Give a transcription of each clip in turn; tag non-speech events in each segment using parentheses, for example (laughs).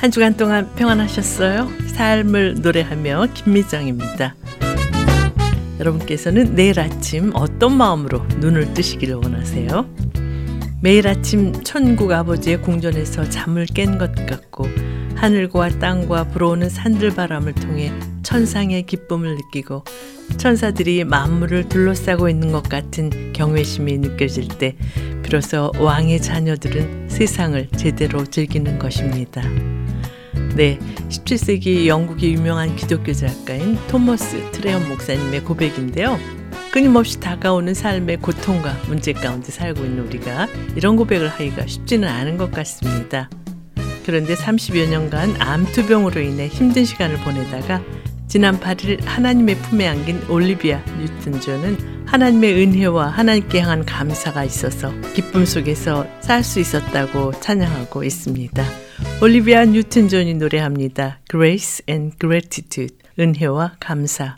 한 주간 동안 평안하셨어요? 삶을 노래하며 김미정입니다. 여러분께서는 내일 아침 어떤 마음으로 눈을 뜨시기를 원하세요? 매일 아침 천국 아버지의 궁전에서 잠을 깬 것 같고 하늘과 땅과 불어오는 산들 바람을 통해 천상의 기쁨을 느끼고 천사들이 만물을 둘러싸고 있는 것 같은 경외심이 느껴질 때 비로소 왕의 자녀들은 세상을 제대로 즐기는 것입니다. 네, 17세기 영국의 유명한 기독교 작가인 토머스 트러헌 목사님의 고백인데요. 끊임없이 다가오는 삶의 고통과 문제 가운데 살고 있는 우리가 이런 고백을 하기가 쉽지는 않은 것 같습니다. 그런데 30여 년간 암투병으로 인해 힘든 시간을 보내다가 지난 8일 하나님의 품에 안긴 올리비아 뉴튼 존은 하나님의 은혜와 하나님께 향한 감사가 있어서 기쁨 속에서 살 수 있었다고 찬양하고 있습니다. 올리비아 뉴튼 존이 노래합니다. Grace and Gratitude. 은혜와 감사.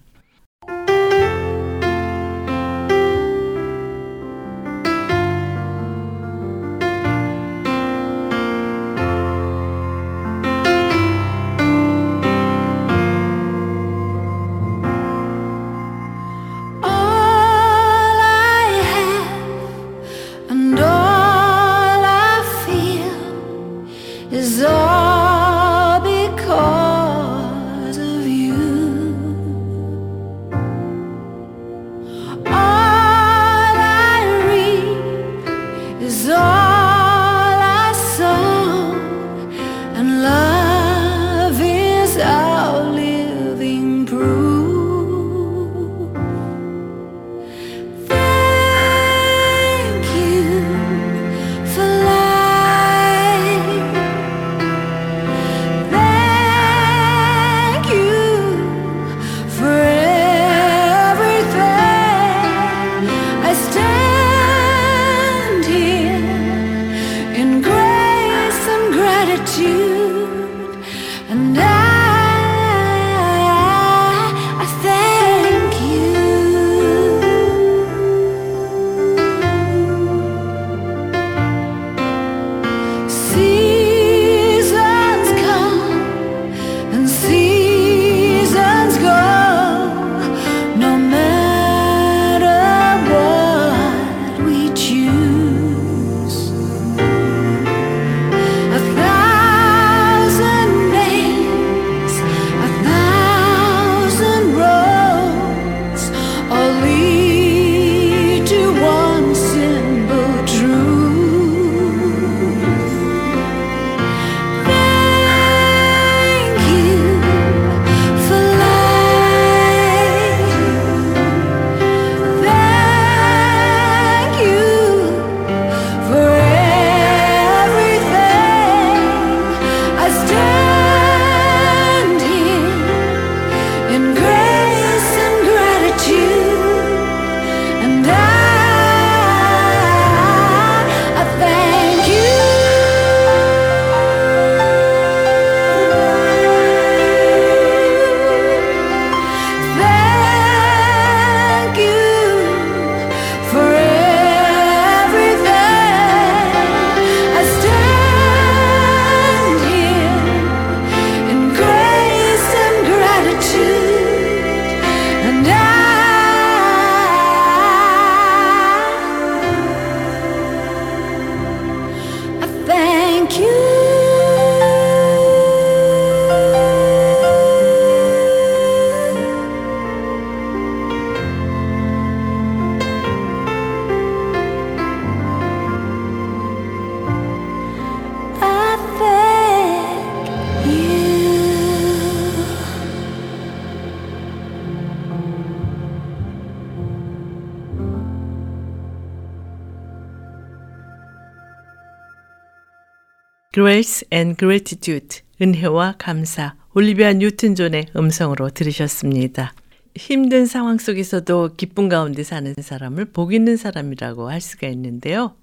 And Gratitude, 은혜와 감사, 올리비아 뉴튼 존의 음성으로 들으셨습니다. 힘든 상황 속에서도 기쁨 가운데 사는 사람을 복 있는 사람이라고 할 수가 있는데요.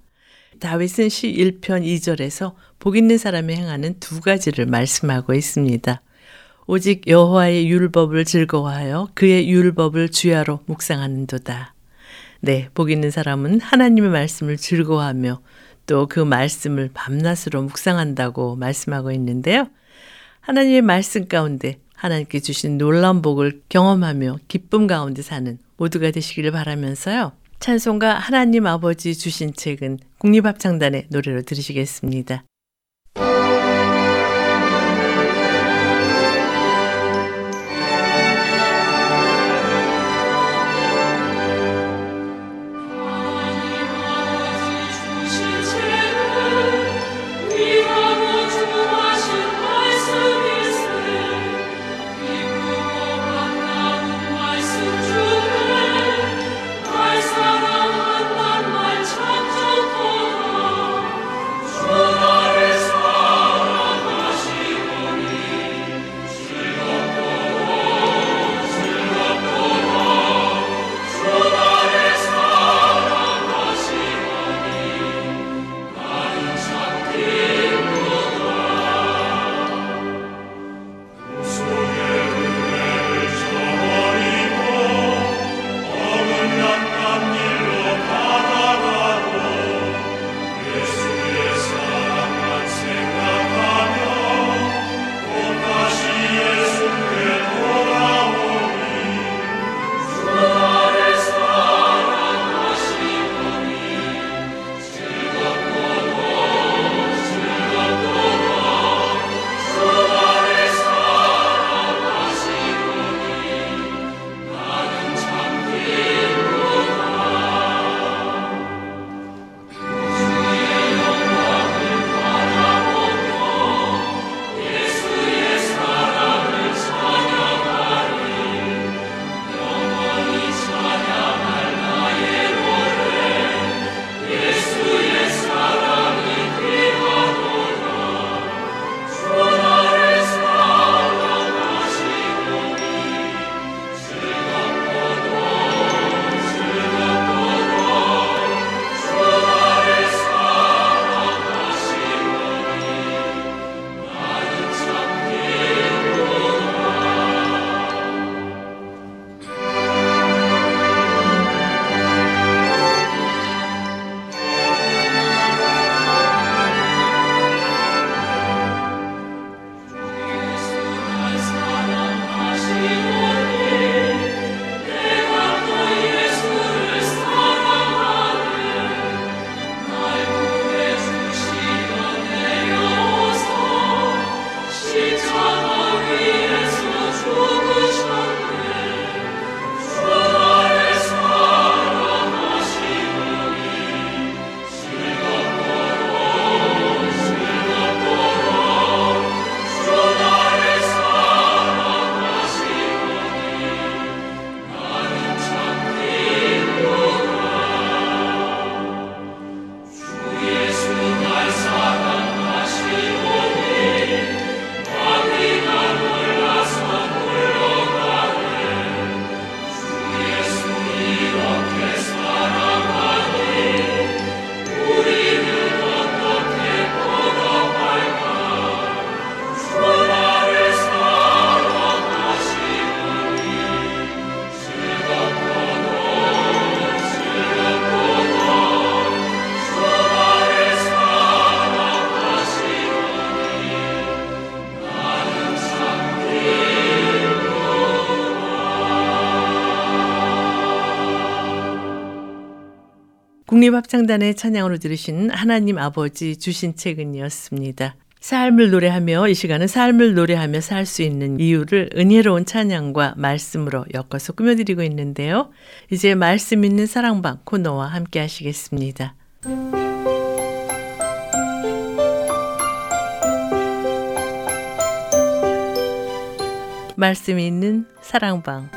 다윗은 시 1편 2절에서 복 있는 사람이 행하는 두 가지를 말씀하고 있습니다. 오직 여호와의 율법을 즐거워하여 그의 율법을 주야로 묵상하는도다. 네, 복 있는 사람은 하나님의 말씀을 즐거워하며 또 그 말씀을 밤낮으로 묵상한다고 말씀하고 있는데요. 하나님의 말씀 가운데 하나님께 주신 놀라운 복을 경험하며 기쁨 가운데 사는 모두가 되시기를 바라면서요. 찬송가 하나님 아버지 주신 책은 국립합창단의 노래로 들으시겠습니다. 국립합창단의 찬양으로 들으신 하나님 아버지 주신 책은이었습니다. 삶을 노래하며 이 시간은 삶을 노래하며 살 수 있는 이유를 은혜로운 찬양과 말씀으로 엮어서 꾸며드리고 있는데요. 이제 말씀 있는 사랑방 코너와 함께 하시겠습니다. 말씀 있는 사랑방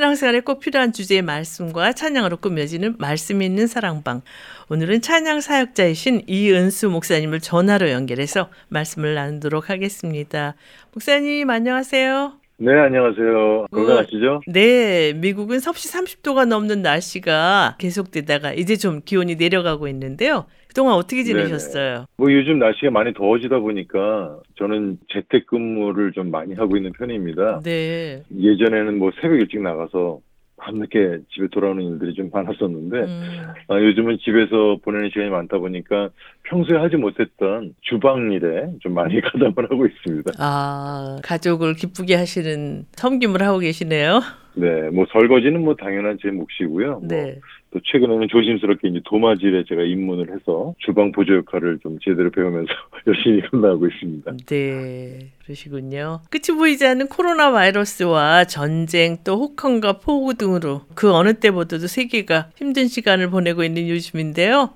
신앙생활에 꼭 필요한 주제의 말씀과 찬양으로 꾸며지는 말씀 있는 사랑방. 오늘은 찬양 사역자이신 이은수 목사님을 전화로 연결해서 말씀을 나누도록 하겠습니다. 목사님 안녕하세요. 네, 안녕하세요. 건강하시죠? 어, 네, 미국은 섭씨 30도가 넘는 날씨가 계속되다가 이제 좀 기온이 내려가고 있는데요. 그동안 어떻게 지내셨어요? 네네. 뭐 요즘 날씨가 많이 더워지다 보니까 저는 재택근무를 좀 많이 하고 있는 편입니다. 네. 예전에는 뭐 새벽 일찍 나가서 밤늦게 집에 돌아오는 일들이 좀 많았었는데 음, 아, 요즘은 집에서 보내는 시간이 많다 보니까 평소에 하지 못했던 주방 일에 좀 많이 (laughs) 가담을 하고 있습니다. 아, 가족을 기쁘게 하시는 섬김을 하고 계시네요. 네, 뭐 설거지는 뭐 당연한 제 몫이고요. 뭐 네. 또 최근에는 조심스럽게 이제 도마질에 제가 입문을 해서 주방 보조 역할을 좀 제대로 배우면서 (laughs) 열심히 감당하고 있습니다. 네, 그러시군요. 끝이 보이지 않는 코로나 바이러스와 전쟁 또 혹한과 폭우 등으로 그 어느 때보다도 세계가 힘든 시간을 보내고 있는 요즘인데요.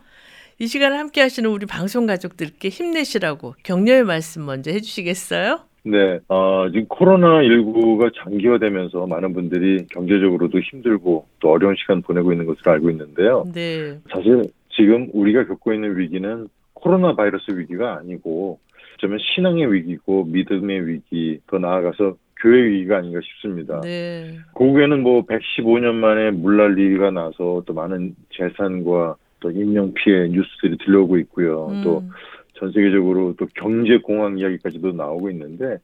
이 시간을 함께 하시는 우리 방송 가족들께 힘내시라고 격려의 말씀 먼저 해주시겠어요? 네, 어, 지금 코로나19가 장기화되면서 많은 분들이 경제적으로도 힘들고 또 어려운 시간 보내고 있는 것으로 알고 있는데요. 네, 사실 지금 우리가 겪고 있는 위기는 코로나 바이러스 위기가 아니고 어쩌면 신앙의 위기고 믿음의 위기, 더 나아가서 교회 위기가 아닌가 싶습니다. 네, 고국에는 뭐 115년 만에 물난리가 나서 또 많은 재산과 또 인명 피해 뉴스들이 들려오고 있고요. 음, 또 전 세계적으로 또 경제 공황 이야기까지도 나오고 있는데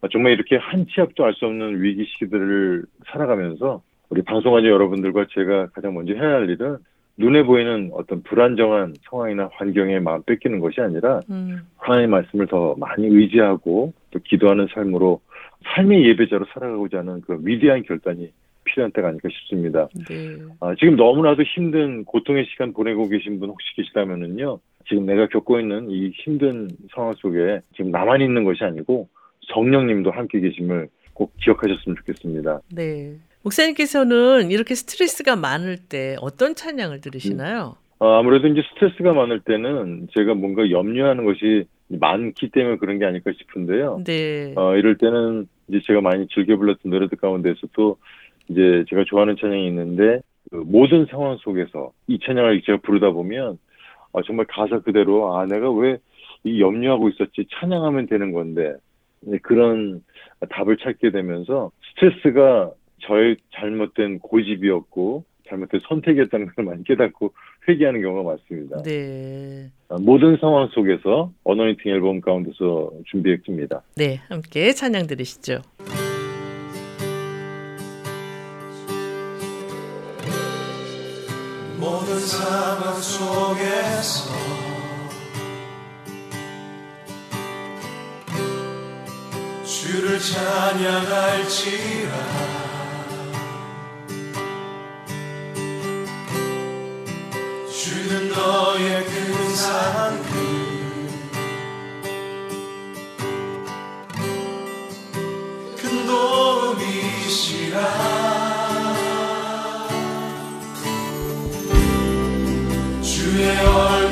아, 정말 이렇게 한 치 앞도 알 수 없는 위기 시기들을 살아가면서 우리 방송하는 여러분들과 제가 가장 먼저 해야 할 일은 눈에 보이는 어떤 불안정한 상황이나 환경에 마음 뺏기는 것이 아니라 음, 하나님의 말씀을 더 많이 의지하고 또 기도하는 삶으로 삶의 예배자로 살아가고자 하는 그 위대한 결단이 필요한 때가 아닐까 싶습니다. 네, 아, 지금 너무나도 힘든 고통의 시간 보내고 계신 분 혹시 계시다면은요, 지금 내가 겪고 있는 이 힘든 상황 속에 지금 나만 있는 것이 아니고 성령님도 함께 계심을 꼭 기억하셨으면 좋겠습니다. 네. 목사님께서는 이렇게 스트레스가 많을 때 어떤 찬양을 들으시나요? 아, 아무래도 이제 스트레스가 많을 때는 제가 뭔가 염려하는 것이 많기 때문에 그런 게 아닐까 싶은데요. 네, 어, 이럴 때는 이제 제가 많이 즐겨 불렀던 노래들 가운데서도 이제 제가 좋아하는 찬양이 있는데 그 모든 상황 속에서 이 찬양을 제가 부르다 보면 아, 정말 가사 그대로 아 내가 왜 이 염려하고 있었지 찬양하면 되는 건데 이제 그런 답을 찾게 되면서 스트레스가 저의 잘못된 고집이었고 잘못된 선택이었다는 걸 많이 깨닫고 회개하는 경우가 많습니다. 네, 아, 모든 상황 속에서 어너니팅 앨범 가운데서 준비했습니다. 네. 함께 찬양 들으시죠. 모든 상황 속에 서 주를 찬양할지라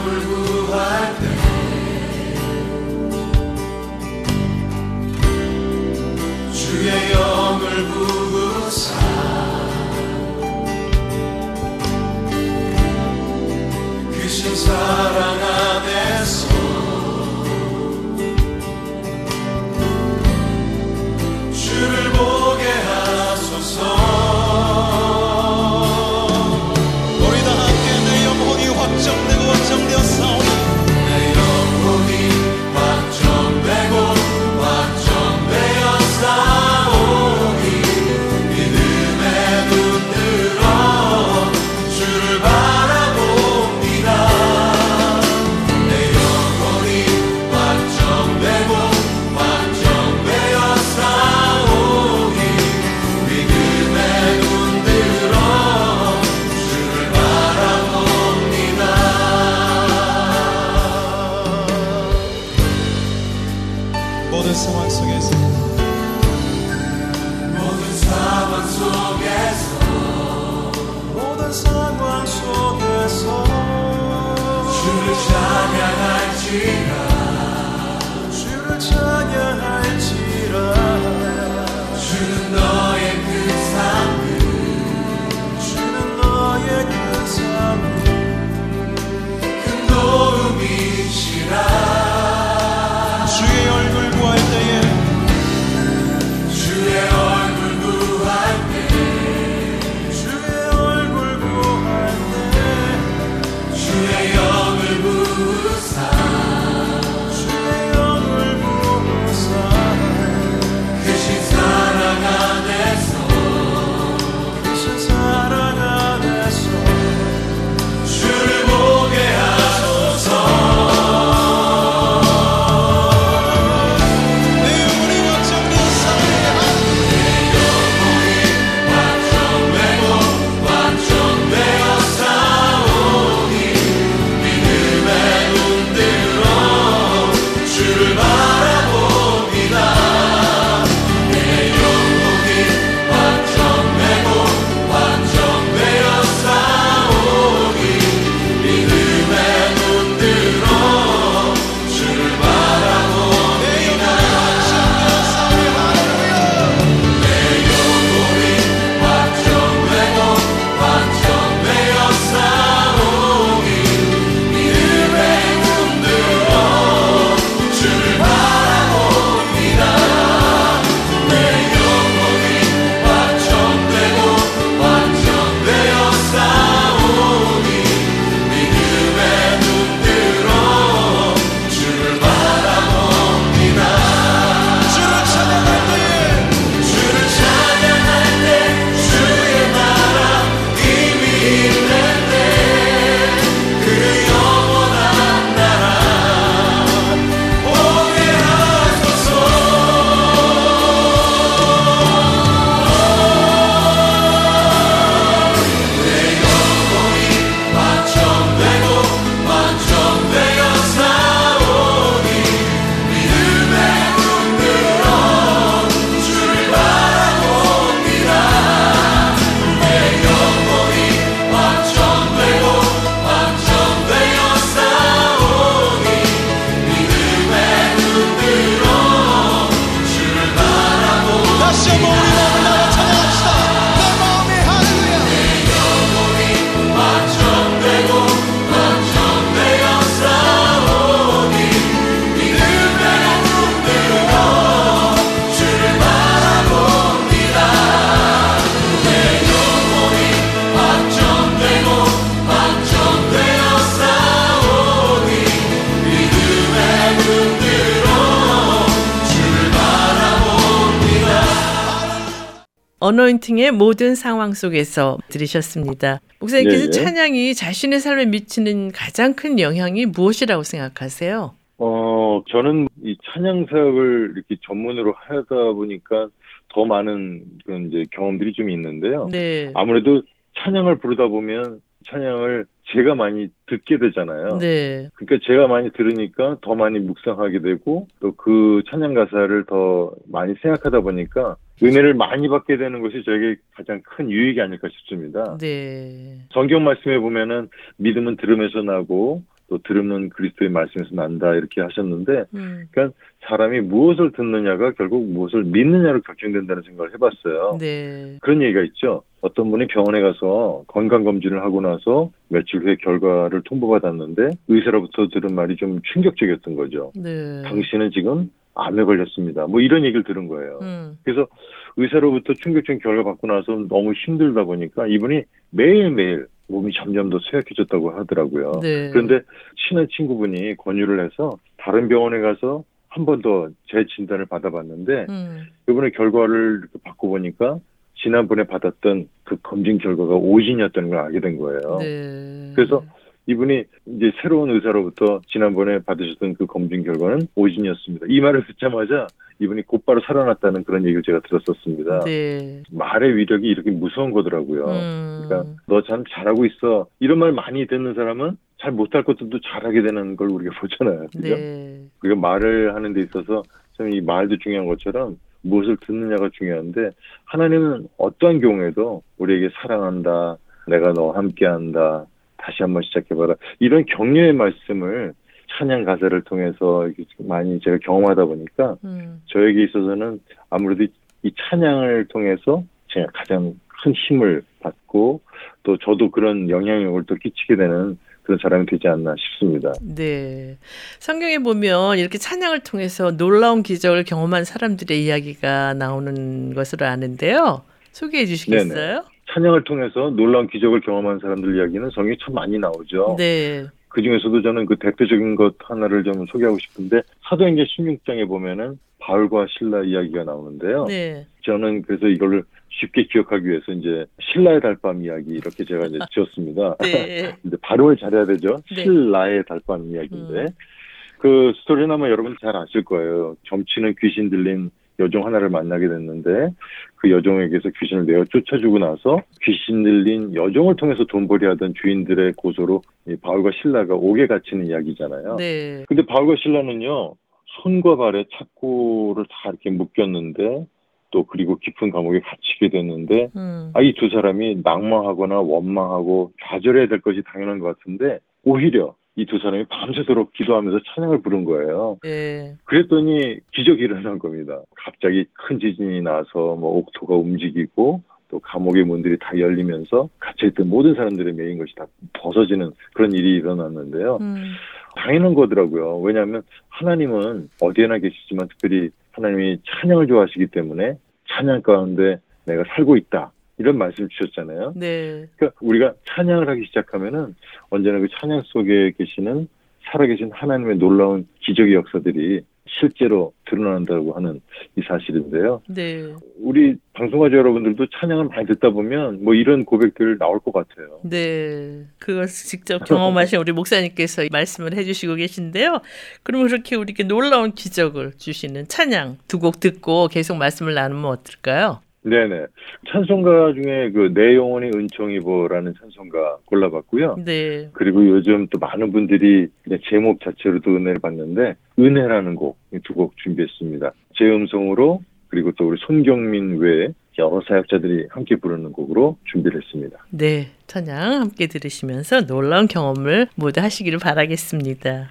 will move. 어노인팅의 모든 상황 속에서 들으셨습니다. 목사님께서 예, 예. 찬양이 자신의 삶에 미치는 가장 큰 영향이 무엇이라고 생각하세요? 어, 저는 이 찬양 사역을 이렇게 전문으로 하다 보니까 더 많은 그런 이제 경험들이 좀 있는데요. 네. 아무래도 찬양을 부르다 보면 찬양을 제가 많이 듣게 되잖아요. 네. 그러니까 제가 많이 들으니까 더 많이 묵상하게 되고 또 그 찬양 가사를 더 많이 생각하다 보니까 은혜를 많이 받게 되는 것이 저에게 가장 큰 유익이 아닐까 싶습니다. 네. 성경 말씀에 보면은 믿음은 들음에서 나고 또 들음은 그리스도의 말씀에서 난다 이렇게 하셨는데 음. 그러니까 사람이 무엇을 듣느냐가 결국 무엇을 믿느냐로 결정된다는 생각을 해봤어요. 네. 그런 얘기가 있죠. 어떤 분이 병원에 가서 건강 검진을 하고 나서 며칠 후에 결과를 통보받았는데 의사로부터 들은 말이 좀 충격적이었던 거죠. 네. 당신은 지금 암에 걸렸습니다. 뭐 이런 얘기를 들은 거예요. 음. 그래서 의사로부터 충격적인 결과 받고 나서 너무 힘들다 보니까 이분이 매일매일 몸이 점점 더 쇠약해졌다고 하더라고요. 네. 그런데 친한 친구분이 권유를 해서 다른 병원에 가서 한 번더 재진단을 받아봤는데 음. 이번에 결과를 받고 보니까 지난번에 받았던 그 검진 결과가 오진이었다는 걸 알게 된 거예요. 네. 그래서 이분이 이제 새로운 의사로부터 지난번에 받으셨던 그 검진 결과는 오진이었습니다. 이 말을 듣자마자 이분이 곧바로 살아났다는 그런 얘기를 제가 들었었습니다. 네. 말의 위력이 이렇게 무서운 거더라고요. 음. 그러니까 너 참 잘하고 있어. 이런 말 많이 듣는 사람은 잘 못할 것들도 잘하게 되는 걸 우리가 (laughs) 보잖아요. 그죠? 네. 우리가 말을 하는 데 있어서 참 이 말도 중요한 것처럼 무엇을 듣느냐가 중요한데 하나님은 어떠한 경우에도 우리에게 사랑한다. 내가 너와 함께한다. 다시 한번 시작해봐라. 이런 격려의 말씀을 찬양 가사를 통해서 많이 제가 경험하다 보니까 음. 저에게 있어서는 아무래도 이 찬양을 통해서 제가 가장 큰 힘을 받고 또 저도 그런 영향력을 또 끼치게 되는 그런 사람이 되지 않나 싶습니다. 네. 성경에 보면 이렇게 찬양을 통해서 놀라운 기적을 경험한 사람들의 이야기가 나오는 것으로 아는데요. 소개해 주시겠어요? 찬양을 통해서 놀라운 기적을 경험한 사람들 이야기는 성경에 참 많이 나오죠. 네. 그 중에서도 저는 그 대표적인 것 하나를 좀 소개하고 싶은데 사도행전 16장에 보면은 바울과 신라 이야기가 나오는데요. 네. 저는 그래서 이거를 쉽게 기억하기 위해서 이제 신라의 달밤 이야기 이렇게 제가 이제 지었습니다. 네. (laughs) 근데 발음을 잘해야 되죠. 네. 신라의 달밤 이야기인데 음. 그 스토리는 아마 여러분 잘 아실 거예요. 점치는 귀신 들린 여종 하나를 만나게 됐는데 그 여종에게서 귀신을 내어 쫓아주고 나서 귀신 들린 여종을 통해서 돈벌이 하던 주인들의 고소로 이 바울과 신라가 옥에 갇히는 이야기잖아요. 네. 근데 바울과 신라는요 손과 발에 착고를 다 이렇게 묶였는데 또 그리고 깊은 감옥에 갇히게 됐는데 음. 아, 이 두 사람이 낭망하거나 원망하고 좌절해야 될 것이 당연한 것 같은데 오히려 이 두 사람이 밤새도록 기도하면서 찬양을 부른 거예요. 네. 그랬더니 기적이 일어난 겁니다. 갑자기 큰 지진이 나서 뭐 옥토가 움직이고 또 감옥의 문들이 다 열리면서 갇혀있던 모든 사람들의 매인 것이 다 벗어지는 그런 일이 일어났는데요. 음. 당연한 거더라고요. 왜냐하면 하나님은 어디에나 계시지만 특별히 하나님이 찬양을 좋아하시기 때문에 찬양 가운데 내가 살고 있다. 이런 말씀 주셨잖아요. 네. 그러니까 우리가 찬양을 하기 시작하면은 언제나 그 찬양 속에 계시는 살아계신 하나님의 놀라운 기적의 역사들이 실제로 드러난다고 하는 이 사실인데요. 네. 우리 방송가족 여러분들도 찬양을 많이 듣다 보면 뭐 이런 고백들 나올 것 같아요. 네. 그걸 직접 경험하신 우리 목사님께서 말씀을 해주시고 계신데요. 그럼 그렇게 우리에게 놀라운 기적을 주시는 찬양 두 곡 듣고 계속 말씀을 나누면 어떨까요? 네네. 찬송가 중에 그 내 영혼이 은총이보라는 찬송가 골라봤고요. 네. 그리고 요즘 또 많은 분들이 제목 자체로도 은혜를 받는데 은혜라는 곡 두 곡 준비했습니다. 제 음성으로 그리고 또 우리 손경민 외에 여러 사역자들이 함께 부르는 곡으로 준비를 했습니다. 네. 찬양 함께 들으시면서 놀라운 경험을 모두 하시기를 바라겠습니다.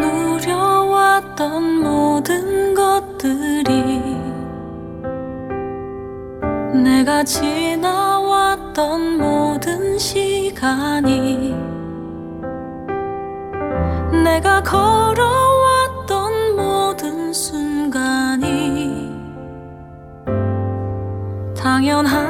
누려왔던 모든 것들이 내가 지나왔던 모든 시간이 내가 걸어왔던 모든 순간이 당연한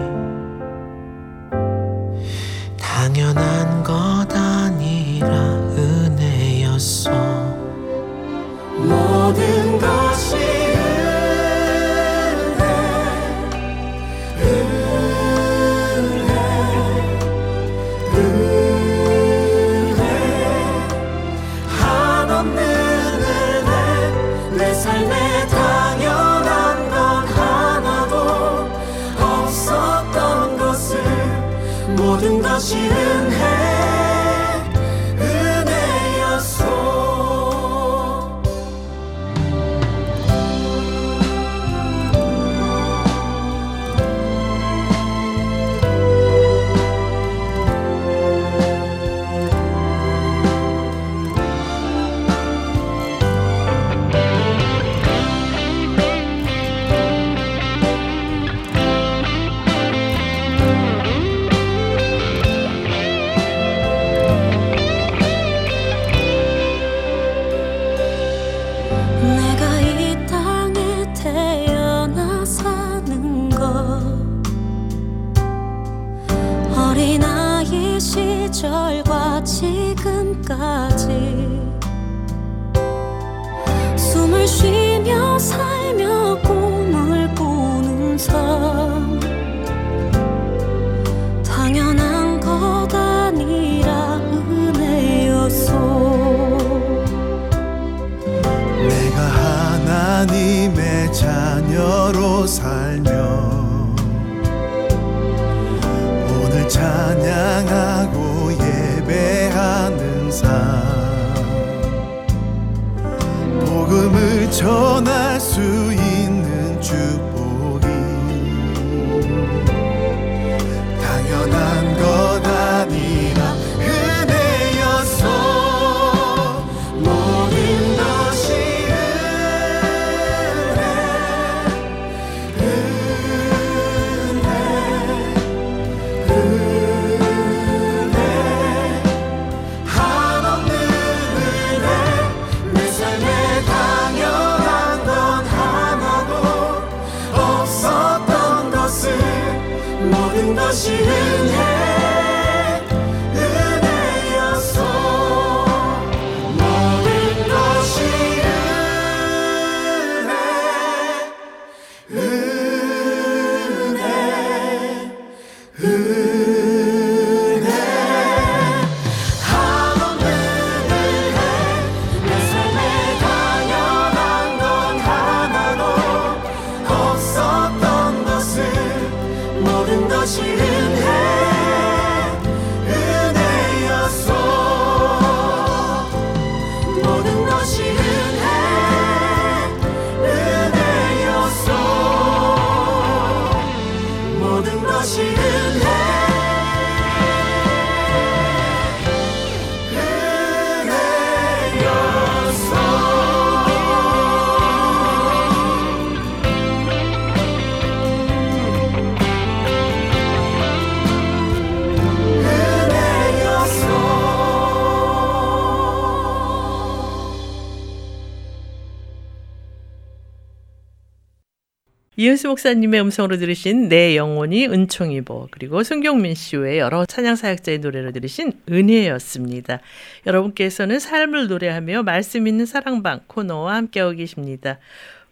이은수 목사님의 음성으로 들으신 내 영혼이 은총이보 그리고 손경민 씨의 여러 찬양 사역자의 노래로 들으신 은혜였습니다. 여러분께서는 삶을 노래하며 말씀 있는 사랑방 코너와 함께하고 계십니다.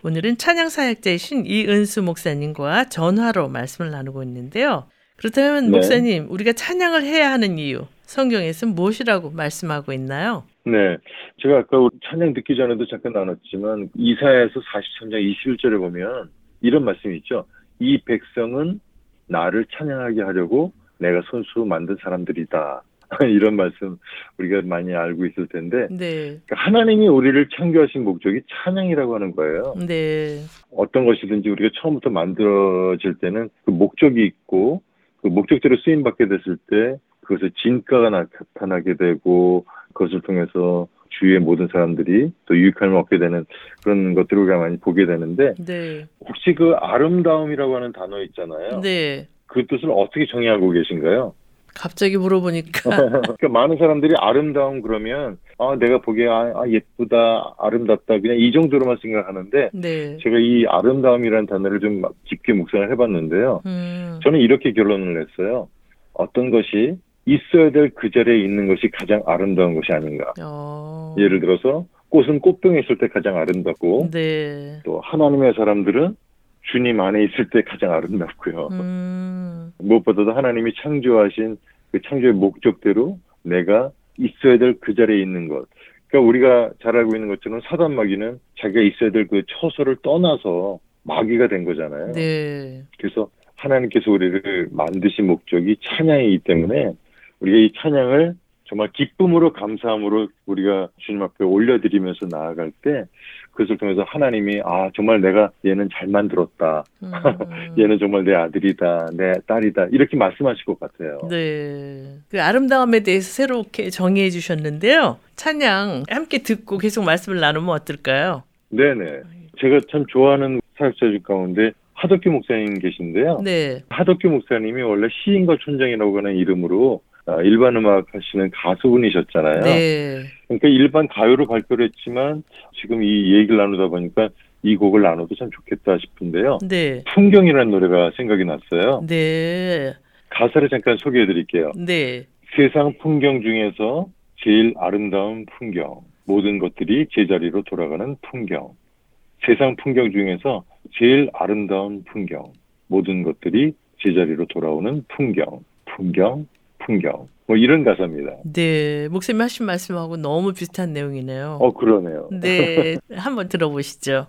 오늘은 찬양 사역자이신 이은수 목사님과 전화로 말씀을 나누고 있는데요. 그렇다면 네. 목사님, 우리가 찬양을 해야 하는 이유, 성경에서는 무엇이라고 말씀하고 있나요? 네. 제가 아까 찬양 듣기 전에도 잠깐 나눴지만 이사야에서 43장 21절에 보면 이런 말씀이 있죠. 이 백성은 나를 찬양하게 하려고 내가 손수 만든 사람들이다. (laughs) 이런 말씀 우리가 많이 알고 있을 텐데 네, 그러니까 하나님이 우리를 창조하신 목적이 찬양이라고 하는 거예요. 네, 어떤 것이든지 우리가 처음부터 만들어질 때는 그 목적이 있고 그 목적대로 쓰임 받게 됐을 때 그것의 진가가 나타나게 되고 그것을 통해서 주위의 모든 사람들이 또 유익함을 얻게 되는 그런 것들을 우리가 많이 보게 되는데 네, 혹시 그 아름다움이라고 하는 단어 있잖아요. 네. 그 뜻을 어떻게 정의하고 계신가요? 갑자기 물어보니까 (laughs) 그러니까 많은 사람들이 아름다움 그러면 아 내가 보기에 아, 아, 예쁘다 아름답다 그냥 이 정도로만 생각하는데 네. 제가 이 아름다움이라는 단어를 좀 깊게 묵상을 해봤는데요. 음, 저는 이렇게 결론을 냈어요. 어떤 것이 있어야 될 그 자리에 있는 것이 가장 아름다운 것이 아닌가. 어, 예를 들어서 꽃은 꽃병에 있을 때 가장 아름답고 네. 또 하나님의 사람들은 주님 안에 있을 때 가장 아름답고요. 음, 무엇보다도 하나님이 창조하신 그 창조의 목적대로 내가 있어야 될 그 자리에 있는 것. 그러니까 우리가 잘 알고 있는 것처럼 사단 마귀는 자기가 있어야 될 그 처소를 떠나서 마귀가 된 거잖아요. 네. 그래서 하나님께서 우리를 만드신 목적이 찬양이기 때문에 우리가 이 찬양을 정말 기쁨으로 감사함으로 우리가 주님 앞에 올려드리면서 나아갈 때 그것을 통해서 하나님이 아 정말 내가 얘는 잘 만들었다 음, (laughs) 얘는 정말 내 아들이다 내 딸이다 이렇게 말씀하실 것 같아요 네. 그 아름다움에 대해서 새롭게 정의해 주셨는데요. 찬양 함께 듣고 계속 말씀을 나누면 어떨까요? 네네 제가 참 좋아하는 사역자 중 가운데 하덕규 목사님 계신데요 네. 하덕규 목사님이 원래 시인과 촌장이라고 하는 이름으로 아, 일반 음악 하시는 가수분이셨잖아요 네. 그러니까 일반 가요로 발표를 했지만 지금 이 얘기를 나누다 보니까 이 곡을 나눠도 참 좋겠다 싶은데요. 네. 풍경이라는 노래가 생각이 났어요. 네. 가사를 잠깐 소개해 드릴게요. 네. 세상 풍경 중에서 제일 아름다운 풍경. 모든 것들이 제자리로 돌아가는 풍경. 세상 풍경 중에서 제일 아름다운 풍경. 모든 것들이 제자리로 돌아오는 풍경. 풍경, 풍경. 뭐 이런 가사입니다. 네. 목사님 하신 말씀하고 너무 비슷한 내용이네요. 어, 그러네요. 네. 한번 들어보시죠.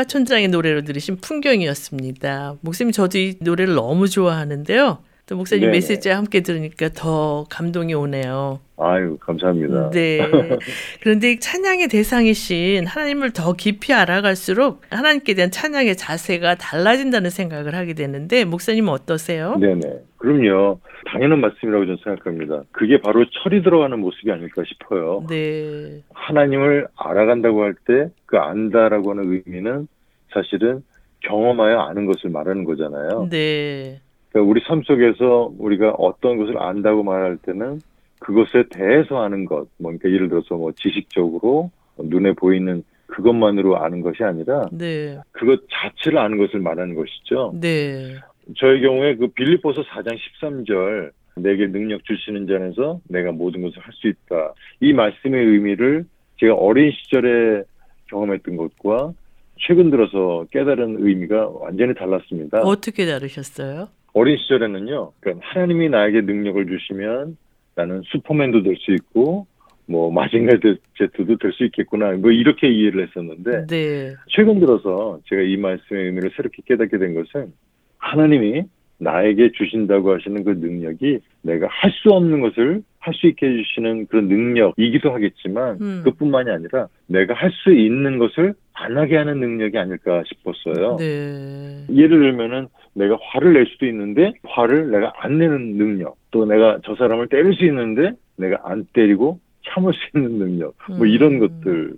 시인과 촌장의 노래로 들으신 풍경이었습니다. 목사님 저도 이 노래를 너무 좋아하는데요. 또 목사님 네네. 메시지와 함께 들으니까 더 감동이 오네요. 아유, 감사합니다. 네. (laughs) 그런데 이 찬양의 대상이신 하나님을 더 깊이 알아갈수록 하나님께 대한 찬양의 자세가 달라진다는 생각을 하게 되는데 목사님 은 어떠세요? 네네. 그럼요. 당연한 말씀이라고 저는 생각합니다. 그게 바로 철이 들어가는 모습이 아닐까 싶어요. 네. 하나님을 알아간다고 할 때 그 안다라고 하는 의미는 사실은 경험하여 아는 것을 말하는 거잖아요. 네. 그러니까 우리 삶 속에서 우리가 어떤 것을 안다고 말할 때는 그것에 대해서 아는 것, 뭐 그러니까 예를 들어서 뭐 지식적으로 눈에 보이는 그것만으로 아는 것이 아니라 네. 그것 자체를 아는 것을 말하는 것이죠. 네. 저의 경우에 그 빌립보서 4장 13절 내게 능력 주시는 자에서 내가 모든 것을 할 수 있다. 이 말씀의 의미를 제가 어린 시절에 경험했던 것과 최근 들어서 깨달은 의미가 완전히 달랐습니다. 어떻게 다르셨어요? 어린 시절에는요, 그러니까 하나님이 나에게 능력을 주시면 나는 슈퍼맨도 될 수 있고, 뭐, 마징가 제트도 될 수 있겠구나, 뭐, 이렇게 이해를 했었는데, 네. 최근 들어서 제가 이 말씀의 의미를 새롭게 깨닫게 된 것은, 하나님이 나에게 주신다고 하시는 그 능력이 내가 할 수 없는 것을 할 수 있게 해주시는 그런 능력이기도 하겠지만, 음. 그뿐만이 아니라 내가 할 수 있는 것을 안 하게 하는 능력이 아닐까 싶었어요. 네. 예를 들면은 내가 화를 낼 수도 있는데 화를 내가 안 내는 능력 또 내가 저 사람을 때릴 수 있는데 내가 안 때리고 참을 수 있는 능력 뭐 이런 음. 것들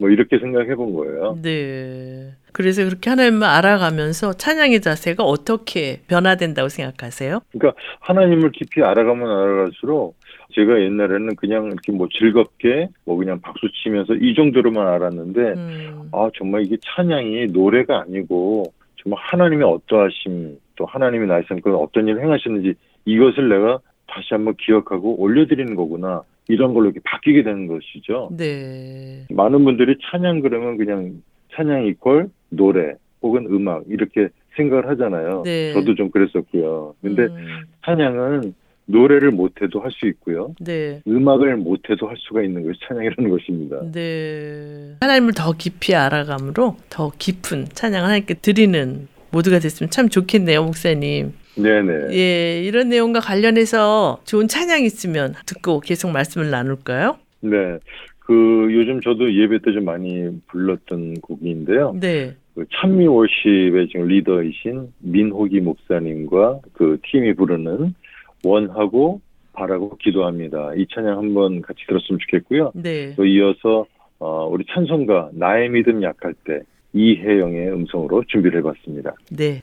뭐 이렇게 생각해 본 거예요. 네. 그래서 그렇게 하나님을 알아가면서 찬양의 자세가 어떻게 변화된다고 생각하세요? 그러니까 하나님을 깊이 알아가면 알아갈수록 제가 옛날에는 그냥 이렇게 뭐 즐겁게 뭐 그냥 박수 치면서 이 정도로만 알았는데 음. 아 정말 이게 찬양이 노래가 아니고 정말 하나님의 어떠하심 또 하나님이 나의 삶 가운데 어떤 일을 행하셨는지 이것을 내가 다시 한번 기억하고 올려드리는 거구나 이런 걸로 이렇게 바뀌게 되는 것이죠. 네. 많은 분들이 찬양 그러면 그냥 찬양 이퀄 노래 혹은 음악 이렇게 생각을 하잖아요. 네. 저도 좀 그랬었고요. 근데 음. 찬양은 노래를 못해도 할 수 있고요. 네. 음악을 못해도 할 수가 있는 것이 찬양이라는 것입니다. 네. 하나님을 더 깊이 알아감으로 더 깊은 찬양 하나님께 드리는 모두가 됐으면 참 좋겠네요, 목사님. 네네. 예, 이런 내용과 관련해서 좋은 찬양 있으면 듣고 계속 말씀을 나눌까요? 네. 그 요즘 저도 예배 때 좀 많이 불렀던 곡인데요. 네. 그 찬미 월십의 지금 리더이신 민호기 목사님과 그 팀이 부르는 원하고 바라고 기도합니다. 이 찬양 한번 같이 들었으면 좋겠고요. 네. 또 이어서 어, 우리 찬송가 나의 믿음 약할 때 이혜영의 음성으로 준비를 해봤습니다. 네.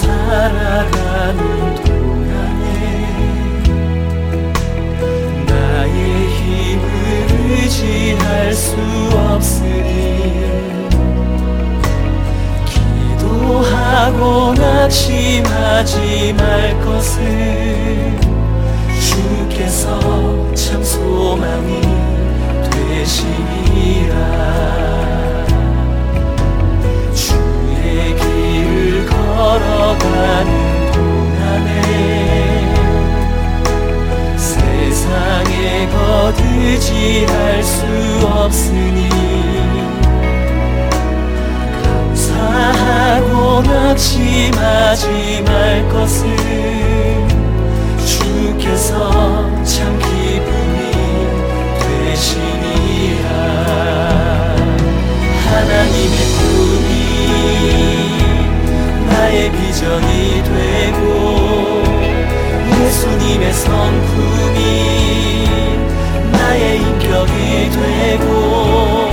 살아가는 동안에 나의 힘을 의지할 수 없으니 기도하고 낙심하지 말 것을 주께서 참 소망이 되시리라 걸어가는 동안에 세상에 거두지할 수 없으니 감사하고 낙심하지 말 것을 예수님의 성품이 나의 인격이 되고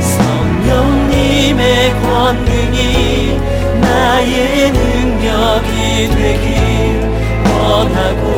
성령님의 권능이 나의 능력이 되길 원하고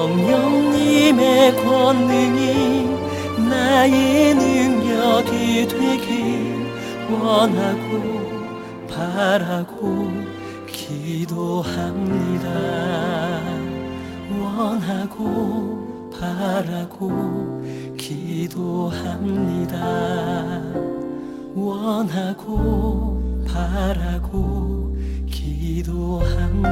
성령님의 권능이 나의 능력이 되길 원하고 바라고 기도합니다. 원하고 바라고 기도합니다. 원하고 바라고 기도합니다.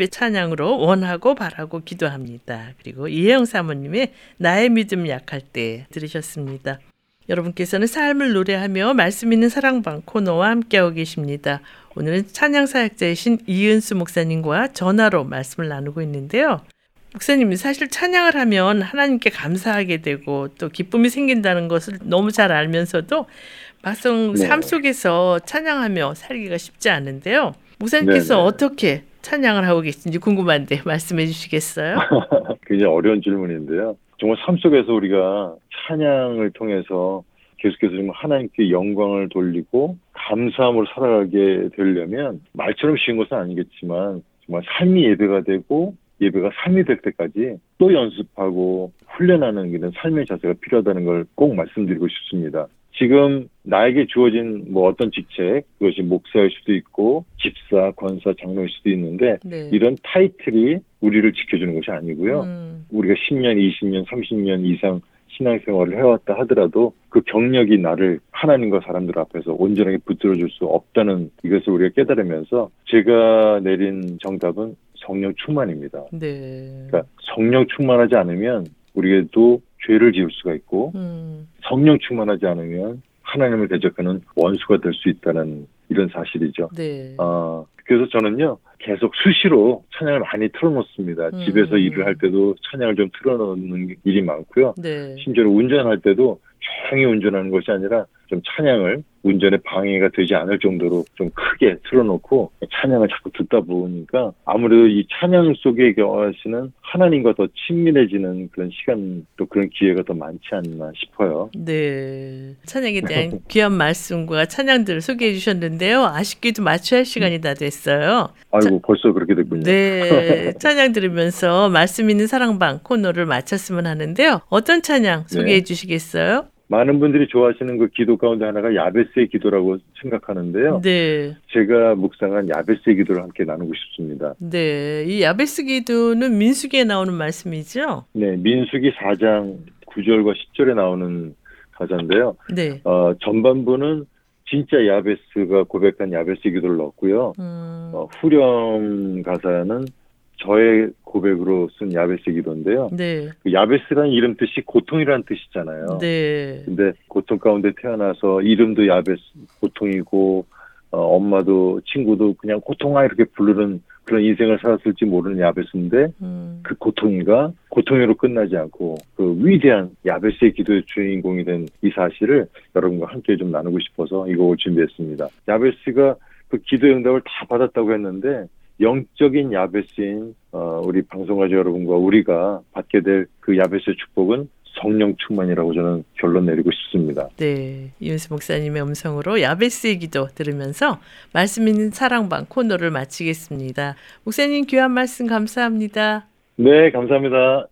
월십의 찬양으로 원하고 바라고 기도합니다. 그리고 이혜영 사모님의 나의 믿음 약할 때 들으셨습니다. 여러분께서는 삶을 노래하며 말씀 있는 사랑방 코너와 함께하고 계십니다. 오늘은 찬양 사역자이신 이은수 목사님과 전화로 말씀을 나누고 있는데요. 목사님, 사실 찬양을 하면 하나님께 감사하게 되고 또 기쁨이 생긴다는 것을 너무 잘 알면서도 막상 네. 삶 속에서 찬양하며 살기가 쉽지 않은데요. 목사님께서 네네. 어떻게 찬양을 하고 계신지 궁금한데 말씀해 주시겠어요? (laughs) 굉장히 어려운 질문인데요. 정말 삶 속에서 우리가 찬양을 통해서 계속해서 좀 하나님께 영광을 돌리고 감사함으로 살아가게 되려면 말처럼 쉬운 것은 아니겠지만 정말 삶이 예배가 되고 예배가 삶이 될 때까지 또 연습하고 훈련하는 이런 삶의 자세가 필요하다는 걸 꼭 말씀드리고 싶습니다. 지금 나에게 주어진 뭐 어떤 직책, 그것이 목사일 수도 있고 집사, 권사, 장로일 수도 있는데 네. 이런 타이틀이 우리를 지켜주는 것이 아니고요. 음, 우리가 10년, 20년, 30년 이상 신앙생활을 해왔다 하더라도 그 경력이 나를 하나님과 사람들 앞에서 온전하게 붙들어줄 수 없다는 이것을 우리가 깨달으면서 제가 내린 정답은 성령 충만입니다. 네. 그러니까 성령 충만하지 않으면 우리에도 죄를 지을 수가 있고 음, 성령 충만하지 않으면 하나님을 대적하는 원수가 될 수 있다는 이런 사실이죠. 네. 어, 그래서 저는요, 계속 수시로 찬양을 많이 틀어놓습니다. 음. 집에서 일을 할 때도 찬양을 좀 틀어놓는 일이 많고요. 네. 심지어 운전할 때도 조용히 운전하는 것이 아니라 좀 찬양을 운전에 방해가 되지 않을 정도로 좀 크게 틀어놓고 찬양을 자꾸 듣다 보니까 아무래도 이 찬양 속에 거하시는 하나님과 더 친밀해지는 그런 시간 또 그런 기회가 더 많지 않나 싶어요. 네. 찬양에 대한 (laughs) 귀한 말씀과 찬양들을 소개해 주셨는데요. 아쉽게도 마쳐야 할 시간이 다 됐어요. 아이고 벌써 그렇게 됐군요. 네. 찬양 들으면서 말씀 있는 사랑방 코너를 마쳤으면 하는데요. 어떤 찬양 소개해 네. 주시겠어요? 많은 분들이 좋아하시는 그 기도 가운데 하나가 야베스의 기도라고 생각하는데요. 네. 제가 묵상한 야베스의 기도를 함께 나누고 싶습니다. 네. 이 야베스 기도는 민수기에 나오는 말씀이죠? 네, 민수기 4장 9절과 10절에 나오는 가사인데요. 네. 어, 전반부는 진짜 야베스가 고백한 야베스의 기도를 넣었고요. 음, 어, 후렴 가사는 저의 고백으로 쓴 야베스의 기도인데요. 네. 그 야베스라는 이름 뜻이 고통이라는 뜻이잖아요. 네. 근데 고통 가운데 태어나서 이름도 야베스 고통이고 어, 엄마도 친구도 그냥 고통아 이렇게 부르는 그런 인생을 살았을지 모르는 야베스인데 음, 그 고통이가 고통으로 끝나지 않고 그 위대한 야베스의 기도의 주인공이 된 이 사실을 여러분과 함께 좀 나누고 싶어서 이 곡을 준비했습니다. 야베스가 그 기도의 응답을 다 받았다고 했는데 영적인 야베스인 어, 우리 방송가족 여러분과 우리가 받게 될 그 야베스의 축복은 성령 충만이라고 저는 결론 내리고 싶습니다. 네. 이윤수 목사님의 음성으로 야베스의 기도 들으면서 말씀 있는 사랑방 코너를 마치겠습니다. 목사님 귀한 말씀 감사합니다. 네, 감사합니다.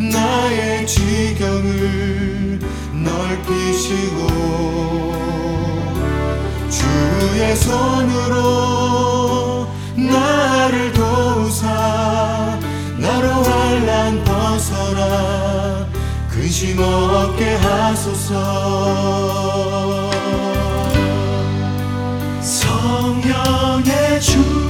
나의 지경을 넓히시고 주의 손으로 나를 도우사 나로 환란 벗어나 근심 없게 하소서. 성령의 충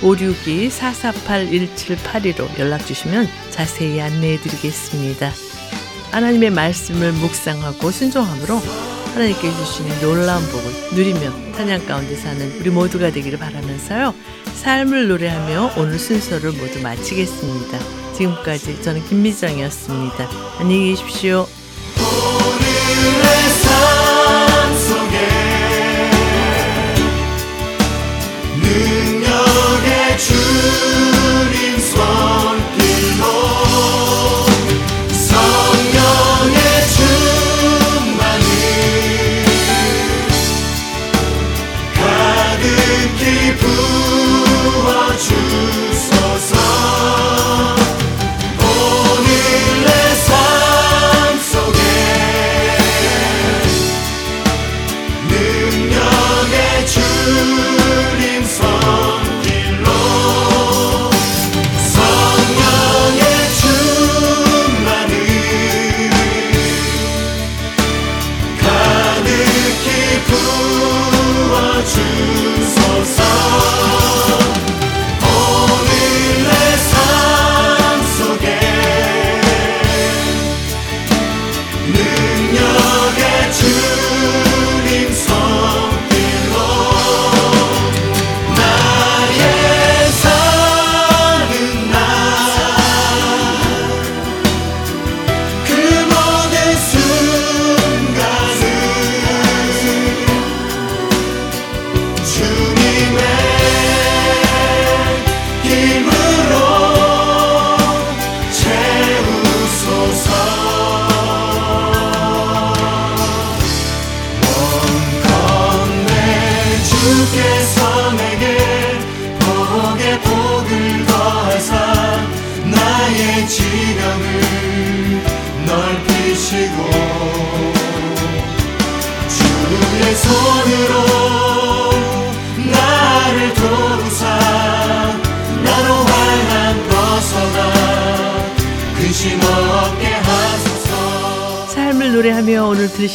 562-448-1782로 연락 주시면 자세히 안내해 드리겠습니다. 하나님의 말씀을 묵상하고 순종함으로 하나님께 주시는 놀라운 복을 누리며 찬양 가운데 사는 우리 모두가 되기를 바라면서요. 삶을 노래하며 오늘 순서를 모두 마치겠습니다. 지금까지 저는 김미정이었습니다. 안녕히 계십시오. 능력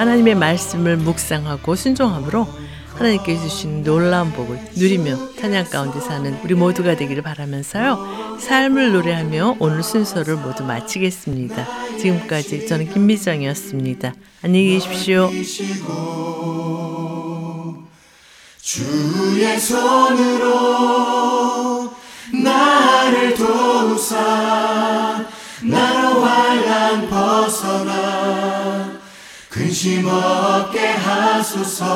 하나님의 말씀을 묵상하고 순종함으로 하나님께 주신 놀라운 복을 누리며 찬양 가운데 사는 우리 모두가 되기를 바라면서요. 삶을 노래하며 오늘 순서를 모두 마치겠습니다. 지금까지 저는 김미정이었습니다. 안녕히 계십시오. 주의 손으로 나를 도우사 나로 환란 벗어나 근심 없게 하소서.